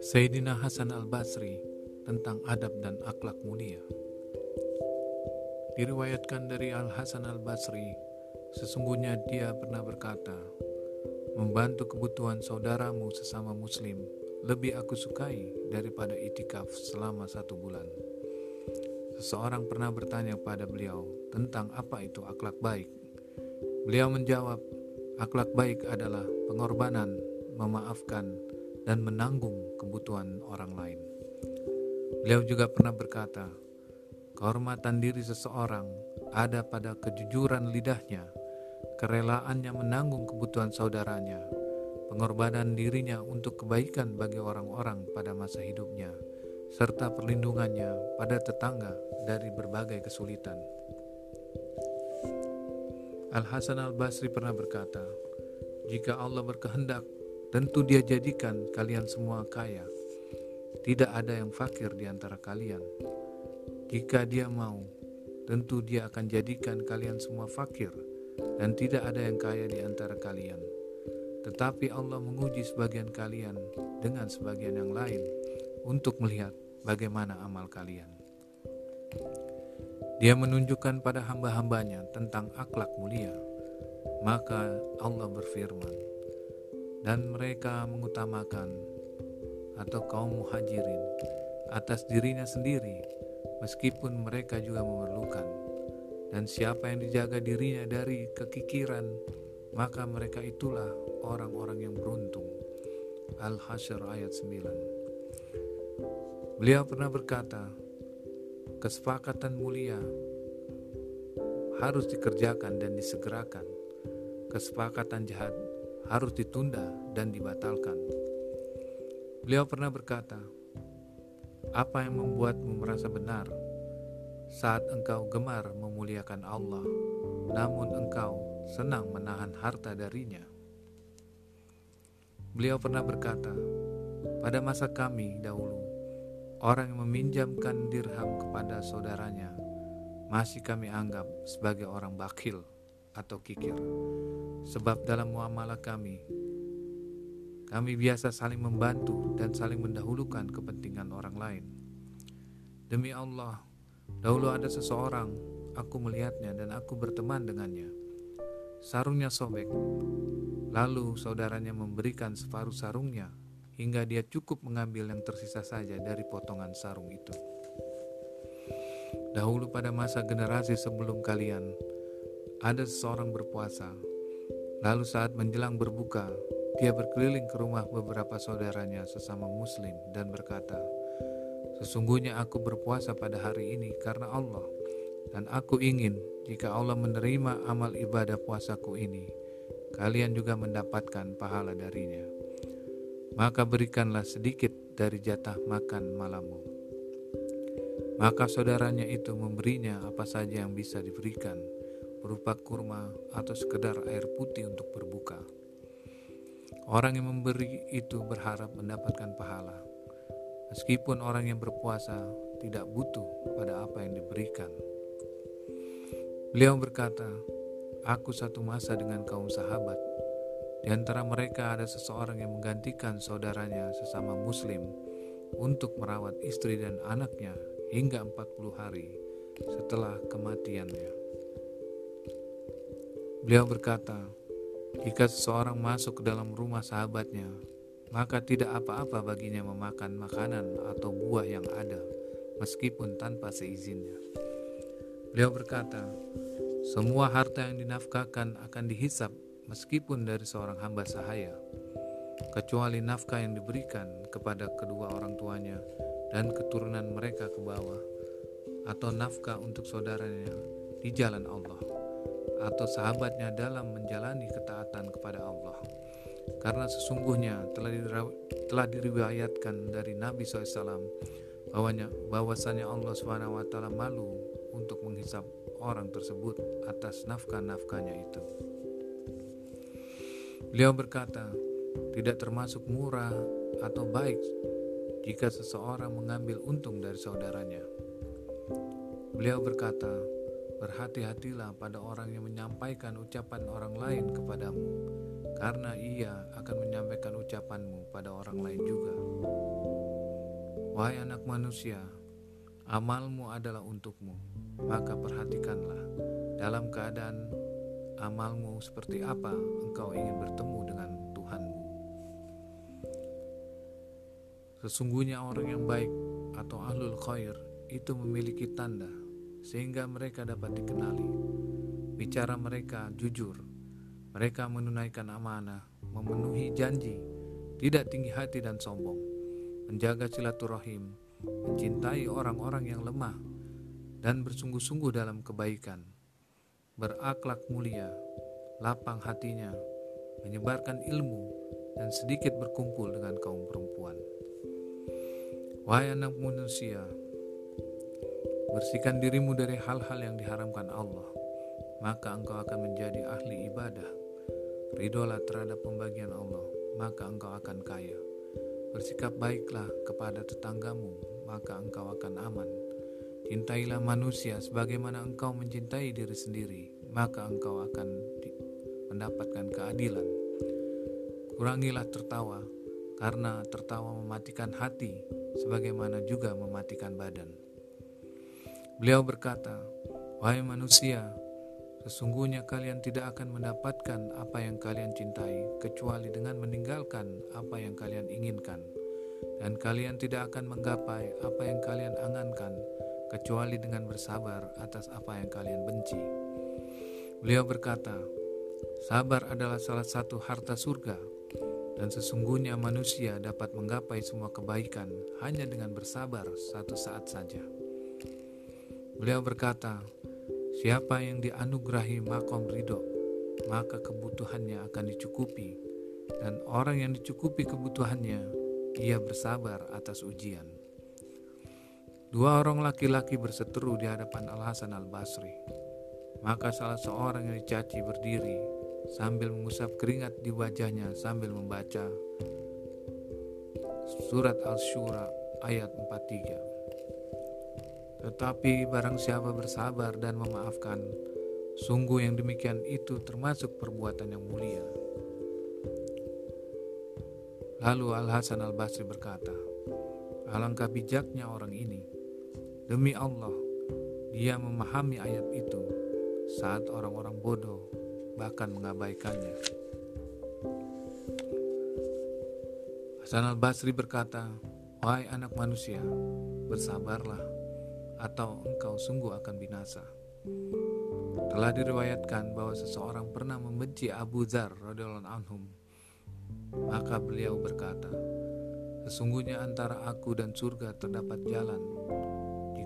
Sayyidina Hasan al-Basri tentang adab dan akhlak mulia. Diriwayatkan dari Al-Hasan al-Basri, sesungguhnya dia pernah berkata, membantu kebutuhan saudaramu sesama muslim lebih aku sukai daripada itikaf selama satu bulan. Seseorang pernah bertanya pada beliau tentang apa itu akhlak baik. Beliau menjawab, akhlak baik adalah pengorbanan, memaafkan, dan menanggung kebutuhan orang lain. Beliau juga pernah berkata, kehormatan diri seseorang ada pada kejujuran lidahnya, kerelaannya menanggung kebutuhan saudaranya, pengorbanan dirinya untuk kebaikan bagi orang-orang pada masa hidupnya, serta perlindungannya pada tetangga dari berbagai kesulitan. Al-Hasan al-Basri pernah berkata, "Jika Allah berkehendak Tentu dia jadikan kalian semua kaya. Tidak ada yang fakir di antara kalian. Jika dia mau, tentu dia akan jadikan kalian semua fakir dan tidak ada yang kaya di antara kalian. Tetapi Allah menguji sebagian kalian dengan sebagian yang lain untuk melihat bagaimana amal kalian. Dia menunjukkan pada hamba-hambanya tentang akhlak mulia. Maka Allah berfirman, dan mereka mengutamakan atau kaum muhajirin atas dirinya sendiri meskipun mereka juga memerlukan. Dan siapa yang dijaga dirinya dari kekikiran maka mereka itulah orang-orang yang beruntung. Al-Hasyr ayat 9 Beliau pernah berkata kesepakatan mulia harus dikerjakan dan disegerakan kesepakatan jahat harus ditunda dan dibatalkan. Beliau pernah berkata, "Apa yang membuatmu merasa benar saat engkau gemar memuliakan Allah, namun engkau senang menahan harta darinya?" Beliau pernah berkata, "Pada masa kami dahulu, orang yang meminjamkan dirham kepada saudaranya masih kami anggap sebagai orang bakhil." atau kikir. Sebab dalam muamalah kami, kami biasa saling membantu dan saling mendahulukan kepentingan orang lain. Demi Allah, dahulu ada seseorang, aku melihatnya dan aku berteman dengannya. Sarungnya sobek, lalu saudaranya memberikan separuh sarungnya hingga dia cukup mengambil yang tersisa saja dari potongan sarung itu. Dahulu pada masa generasi sebelum kalian, ada seseorang berpuasa. Lalu saat menjelang berbuka, dia berkeliling ke rumah beberapa saudaranya sesama muslim dan berkata, Sesungguhnya aku berpuasa pada hari ini karena Allah dan aku ingin jika Allah menerima amal ibadah puasaku ini, kalian juga mendapatkan pahala darinya. Maka berikanlah sedikit dari jatah makan malammu. Maka saudaranya itu memberinya apa saja yang bisa diberikan berupa kurma atau sekedar air putih untuk berbuka. Orang yang memberi itu berharap mendapatkan pahala, meskipun orang yang berpuasa tidak butuh pada apa yang diberikan. Beliau berkata, "Aku satu masa dengan kaum sahabat. Di antara mereka ada seseorang yang menggantikan saudaranya sesama Muslim untuk merawat istri dan anaknya hingga 40 hari setelah kematiannya." Beliau berkata, "Jika seseorang masuk ke dalam rumah sahabatnya, maka tidak apa-apa baginya memakan makanan atau buah yang ada, meskipun tanpa seizinnya." Beliau berkata, "Semua harta yang dinafkahkan akan dihisap meskipun dari seorang hamba sahaya, kecuali nafkah yang diberikan kepada kedua orang tuanya dan keturunan mereka ke bawah, atau nafkah untuk saudaranya di jalan Allah." atau sahabatnya dalam menjalani ketaatan kepada Allah. Karena sesungguhnya telah, telah diriwayatkan dari Nabi SAW bahwanya bahwasanya Allah swt malu untuk menghisap orang tersebut atas nafkah-nafkahnya itu. Beliau berkata, tidak termasuk murah atau baik jika seseorang mengambil untung dari saudaranya. Beliau berkata, Berhati-hatilah pada orang yang menyampaikan ucapan orang lain kepadamu, karena ia akan menyampaikan ucapanmu pada orang lain juga. Wahai anak manusia, amalmu adalah untukmu, maka perhatikanlah dalam keadaan amalmu seperti apa engkau ingin bertemu dengan Tuhanmu. Sesungguhnya orang yang baik atau ahlul khair itu memiliki tanda sehingga mereka dapat dikenali. Bicara mereka jujur, mereka menunaikan amanah, memenuhi janji, tidak tinggi hati dan sombong, menjaga silaturahim, mencintai orang-orang yang lemah, dan bersungguh-sungguh dalam kebaikan, berakhlak mulia, lapang hatinya, menyebarkan ilmu, dan sedikit berkumpul dengan kaum perempuan. Wahai anak manusia, Bersihkan dirimu dari hal-hal yang diharamkan Allah, maka engkau akan menjadi ahli ibadah. Ridolah terhadap pembagian Allah, maka engkau akan kaya. Bersikap baiklah kepada tetanggamu, maka engkau akan aman. Cintailah manusia sebagaimana engkau mencintai diri sendiri, maka engkau akan mendapatkan keadilan. Kurangilah tertawa, karena tertawa mematikan hati, sebagaimana juga mematikan badan. Beliau berkata, "Wahai manusia, sesungguhnya kalian tidak akan mendapatkan apa yang kalian cintai kecuali dengan meninggalkan apa yang kalian inginkan, dan kalian tidak akan menggapai apa yang kalian angankan kecuali dengan bersabar atas apa yang kalian benci." Beliau berkata, "Sabar adalah salah satu harta surga." Dan sesungguhnya manusia dapat menggapai semua kebaikan hanya dengan bersabar satu saat saja. Beliau berkata, siapa yang dianugerahi makom ridho, maka kebutuhannya akan dicukupi. Dan orang yang dicukupi kebutuhannya, ia bersabar atas ujian. Dua orang laki-laki berseteru di hadapan Al-Hasan Al-Basri. Maka salah seorang yang dicaci berdiri sambil mengusap keringat di wajahnya sambil membaca surat Al-Shura ayat 43. Tetapi barang siapa bersabar dan memaafkan, sungguh yang demikian itu termasuk perbuatan yang mulia. Lalu Al-Hasan Al-Basri berkata, Alangkah bijaknya orang ini. Demi Allah, dia memahami ayat itu saat orang-orang bodoh bahkan mengabaikannya. Hasan Al-Basri berkata, Wahai anak manusia, bersabarlah atau engkau sungguh akan binasa. Telah diriwayatkan bahwa seseorang pernah membenci Abu Dzar radhiyallahu anhum. Maka beliau berkata, Sesungguhnya antara aku dan surga terdapat jalan.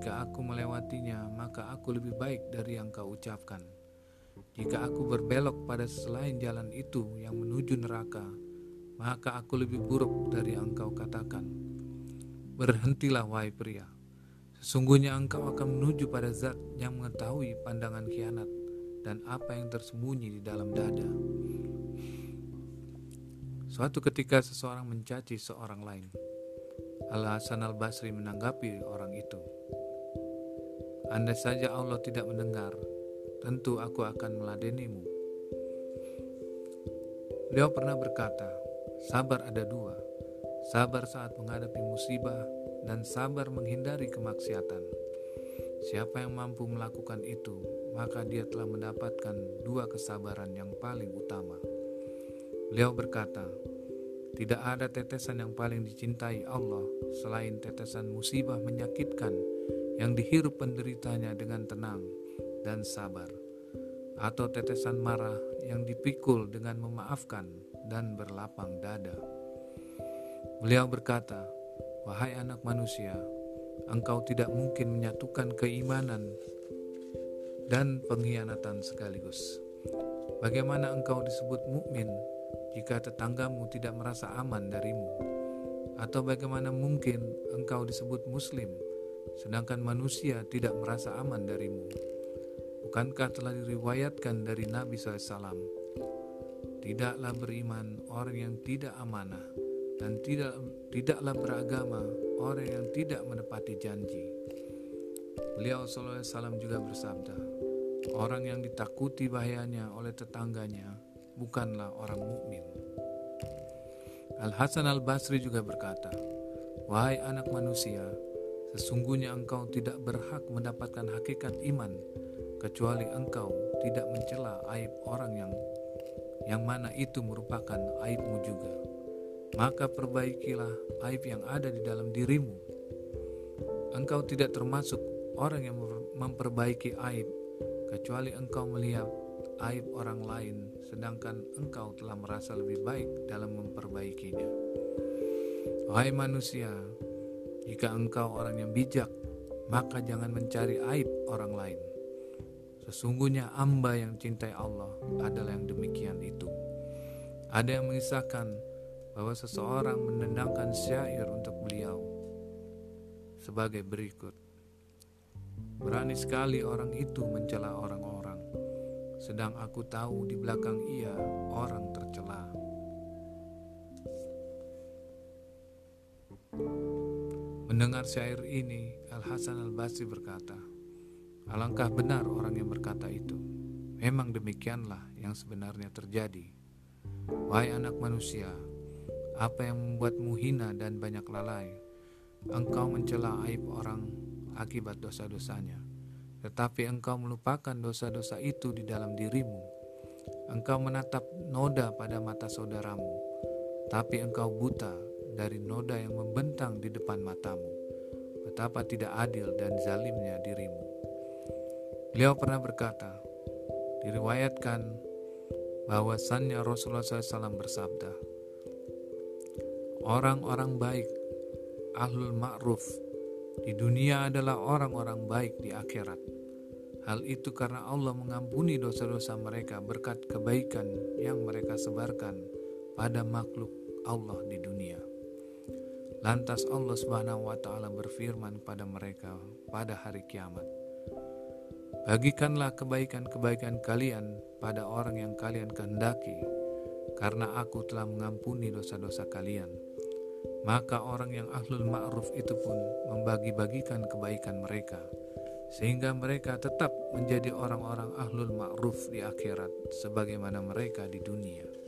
Jika aku melewatinya, maka aku lebih baik dari yang kau ucapkan. Jika aku berbelok pada selain jalan itu yang menuju neraka, maka aku lebih buruk dari yang kau katakan. Berhentilah, wahai pria Sesungguhnya engkau akan menuju pada zat yang mengetahui pandangan khianat dan apa yang tersembunyi di dalam dada. Suatu ketika seseorang mencaci seorang lain. Al-Hasan al-Basri menanggapi orang itu. Andai saja Allah tidak mendengar, tentu aku akan meladenimu. Beliau pernah berkata, sabar ada dua, sabar saat menghadapi musibah dan sabar menghindari kemaksiatan. Siapa yang mampu melakukan itu, maka dia telah mendapatkan dua kesabaran yang paling utama. Beliau berkata, "Tidak ada tetesan yang paling dicintai Allah selain tetesan musibah menyakitkan yang dihirup penderitanya dengan tenang dan sabar, atau tetesan marah yang dipikul dengan memaafkan dan berlapang dada." Beliau berkata, Wahai anak manusia, engkau tidak mungkin menyatukan keimanan dan pengkhianatan sekaligus. Bagaimana engkau disebut mukmin jika tetanggamu tidak merasa aman darimu? Atau bagaimana mungkin engkau disebut muslim sedangkan manusia tidak merasa aman darimu? Bukankah telah diriwayatkan dari Nabi SAW? Tidaklah beriman orang yang tidak amanah dan tidak tidaklah beragama orang yang tidak menepati janji. Beliau SAW juga bersabda, orang yang ditakuti bahayanya oleh tetangganya bukanlah orang mukmin. Al Hasan Al Basri juga berkata, "Wahai anak manusia, sesungguhnya engkau tidak berhak mendapatkan hakikat iman kecuali engkau tidak mencela aib orang yang yang mana itu merupakan aibmu juga. Maka perbaikilah aib yang ada di dalam dirimu. Engkau tidak termasuk orang yang memperbaiki aib kecuali engkau melihat aib orang lain sedangkan engkau telah merasa lebih baik dalam memperbaikinya. Wahai manusia, jika engkau orang yang bijak, maka jangan mencari aib orang lain. Sesungguhnya amba yang cintai Allah adalah yang demikian itu. Ada yang mengisahkan bahwa seseorang menendangkan syair untuk beliau sebagai berikut. Berani sekali orang itu mencela orang-orang, sedang aku tahu di belakang ia orang Mendengar syair ini, Al Hasan Al Basri berkata, "Alangkah benar orang yang berkata itu. Memang demikianlah yang sebenarnya terjadi. Wahai anak manusia, apa yang membuatmu hina dan banyak lalai? Engkau mencela aib orang akibat dosa-dosanya. Tetapi engkau melupakan dosa-dosa itu di dalam dirimu. Engkau menatap noda pada mata saudaramu, tapi engkau buta dari noda yang membentang di depan matamu. Betapa tidak adil dan zalimnya dirimu. Beliau pernah berkata, diriwayatkan bahwasannya Rasulullah SAW bersabda, Orang-orang baik, ahlul ma'ruf, di dunia adalah orang-orang baik di akhirat. Hal itu karena Allah mengampuni dosa-dosa mereka berkat kebaikan yang mereka sebarkan pada makhluk Allah di dunia. Lantas Allah Subhanahu wa taala berfirman pada mereka pada hari kiamat. Bagikanlah kebaikan-kebaikan kalian pada orang yang kalian kehendaki, karena aku telah mengampuni dosa-dosa kalian maka orang yang ahlul ma'ruf itu pun membagi-bagikan kebaikan mereka sehingga mereka tetap menjadi orang-orang ahlul ma'ruf di akhirat sebagaimana mereka di dunia.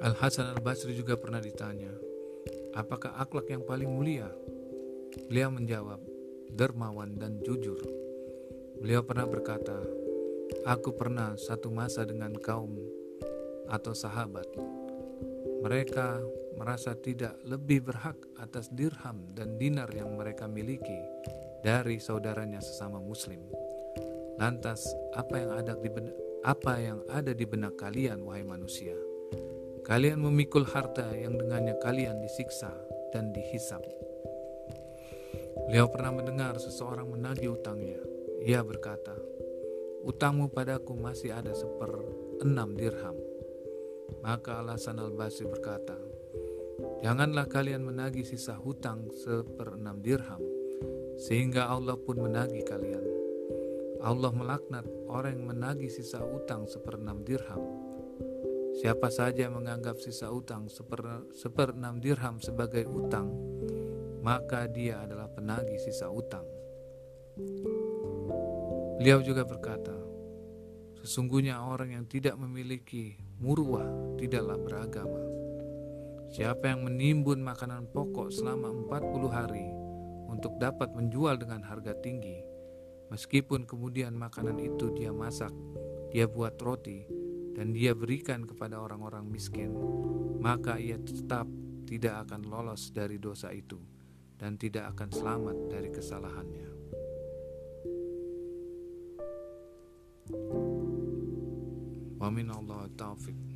Al Hasan Al Basri juga pernah ditanya, apakah akhlak yang paling mulia? Beliau menjawab, dermawan dan jujur. Beliau pernah berkata, aku pernah satu masa dengan kaum atau sahabat mereka merasa tidak lebih berhak atas dirham dan dinar yang mereka miliki dari saudaranya sesama muslim. Lantas, apa yang ada di benak, apa yang ada di benak kalian wahai manusia? Kalian memikul harta yang dengannya kalian disiksa dan dihisap. Beliau pernah mendengar seseorang menagih utangnya. Ia berkata, "Utangmu padaku masih ada seper enam dirham." Maka alasan Al-Basri berkata, Janganlah kalian menagih sisa hutang seperenam dirham, sehingga Allah pun menagih kalian. Allah melaknat orang yang menagih sisa utang seperenam dirham. Siapa saja menganggap sisa utang seper, seperenam dirham sebagai utang, maka dia adalah penagih sisa utang. Beliau juga berkata, Sesungguhnya orang yang tidak memiliki murwah tidaklah beragama. Siapa yang menimbun makanan pokok selama 40 hari untuk dapat menjual dengan harga tinggi, meskipun kemudian makanan itu dia masak, dia buat roti, dan dia berikan kepada orang-orang miskin, maka ia tetap tidak akan lolos dari dosa itu dan tidak akan selamat dari kesalahannya. Wa min Allah taufik.